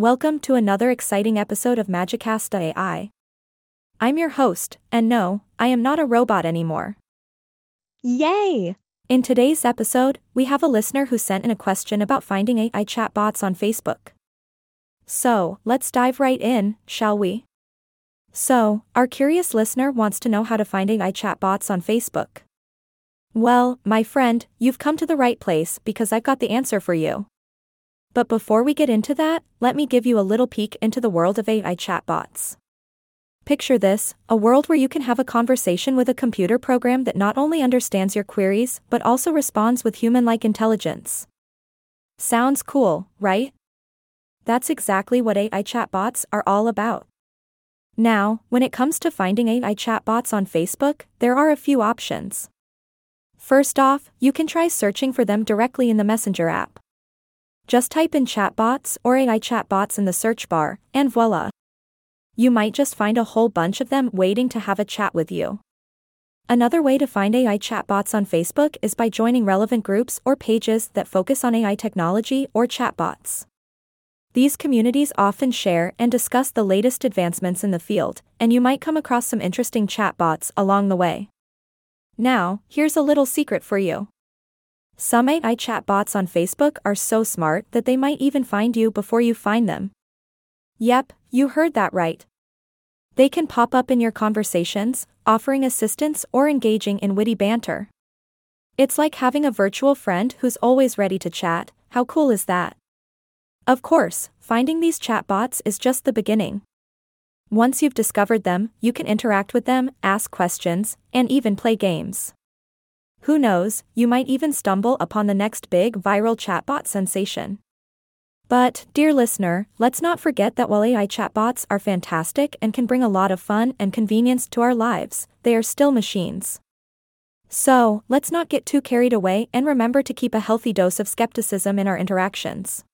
Welcome to another exciting episode of Magicast AI. I'm your host, and no, I am not a robot anymore. Yay! In today's episode, we have a listener who sent in a question about finding AI chatbots on Facebook. So, let's dive right in, shall we? So, our curious listener wants to know how to find AI chatbots on Facebook. Well, my friend, you've come to the right place because I've got the answer for you. But before we get into that, let me give you a little peek into the world of AI chatbots. Picture this a world where you can have a conversation with a computer program that not only understands your queries, but also responds with human like intelligence. Sounds cool, right? That's exactly what AI chatbots are all about. Now, when it comes to finding AI chatbots on Facebook, there are a few options. First off, you can try searching for them directly in the Messenger app. Just type in chatbots or AI chatbots in the search bar, and voila. You might just find a whole bunch of them waiting to have a chat with you. Another way to find AI chatbots on Facebook is by joining relevant groups or pages that focus on AI technology or chatbots. These communities often share and discuss the latest advancements in the field, and you might come across some interesting chatbots along the way. Now, here's a little secret for you. Some AI chatbots on Facebook are so smart that they might even find you before you find them. Yep, you heard that right. They can pop up in your conversations, offering assistance or engaging in witty banter. It's like having a virtual friend who's always ready to chat. How cool is that? Of course, finding these chatbots is just the beginning. Once you've discovered them, you can interact with them, ask questions, and even play games. Who knows, you might even stumble upon the next big viral chatbot sensation. But, dear listener, let's not forget that while AI chatbots are fantastic and can bring a lot of fun and convenience to our lives, they are still machines. So, let's not get too carried away and remember to keep a healthy dose of skepticism in our interactions.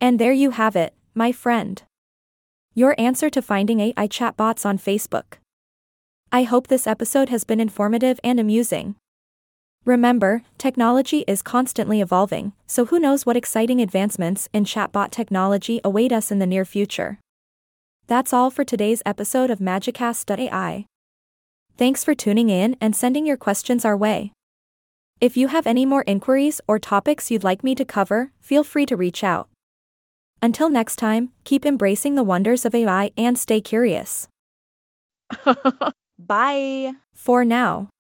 And there you have it, my friend. Your answer to finding AI chatbots on Facebook. I hope this episode has been informative and amusing. Remember, technology is constantly evolving, so who knows what exciting advancements in chatbot technology await us in the near future. That's all for today's episode of Magicast.ai. Thanks for tuning in and sending your questions our way. If you have any more inquiries or topics you'd like me to cover, feel free to reach out. Until next time, keep embracing the wonders of AI and stay curious. Bye. For now.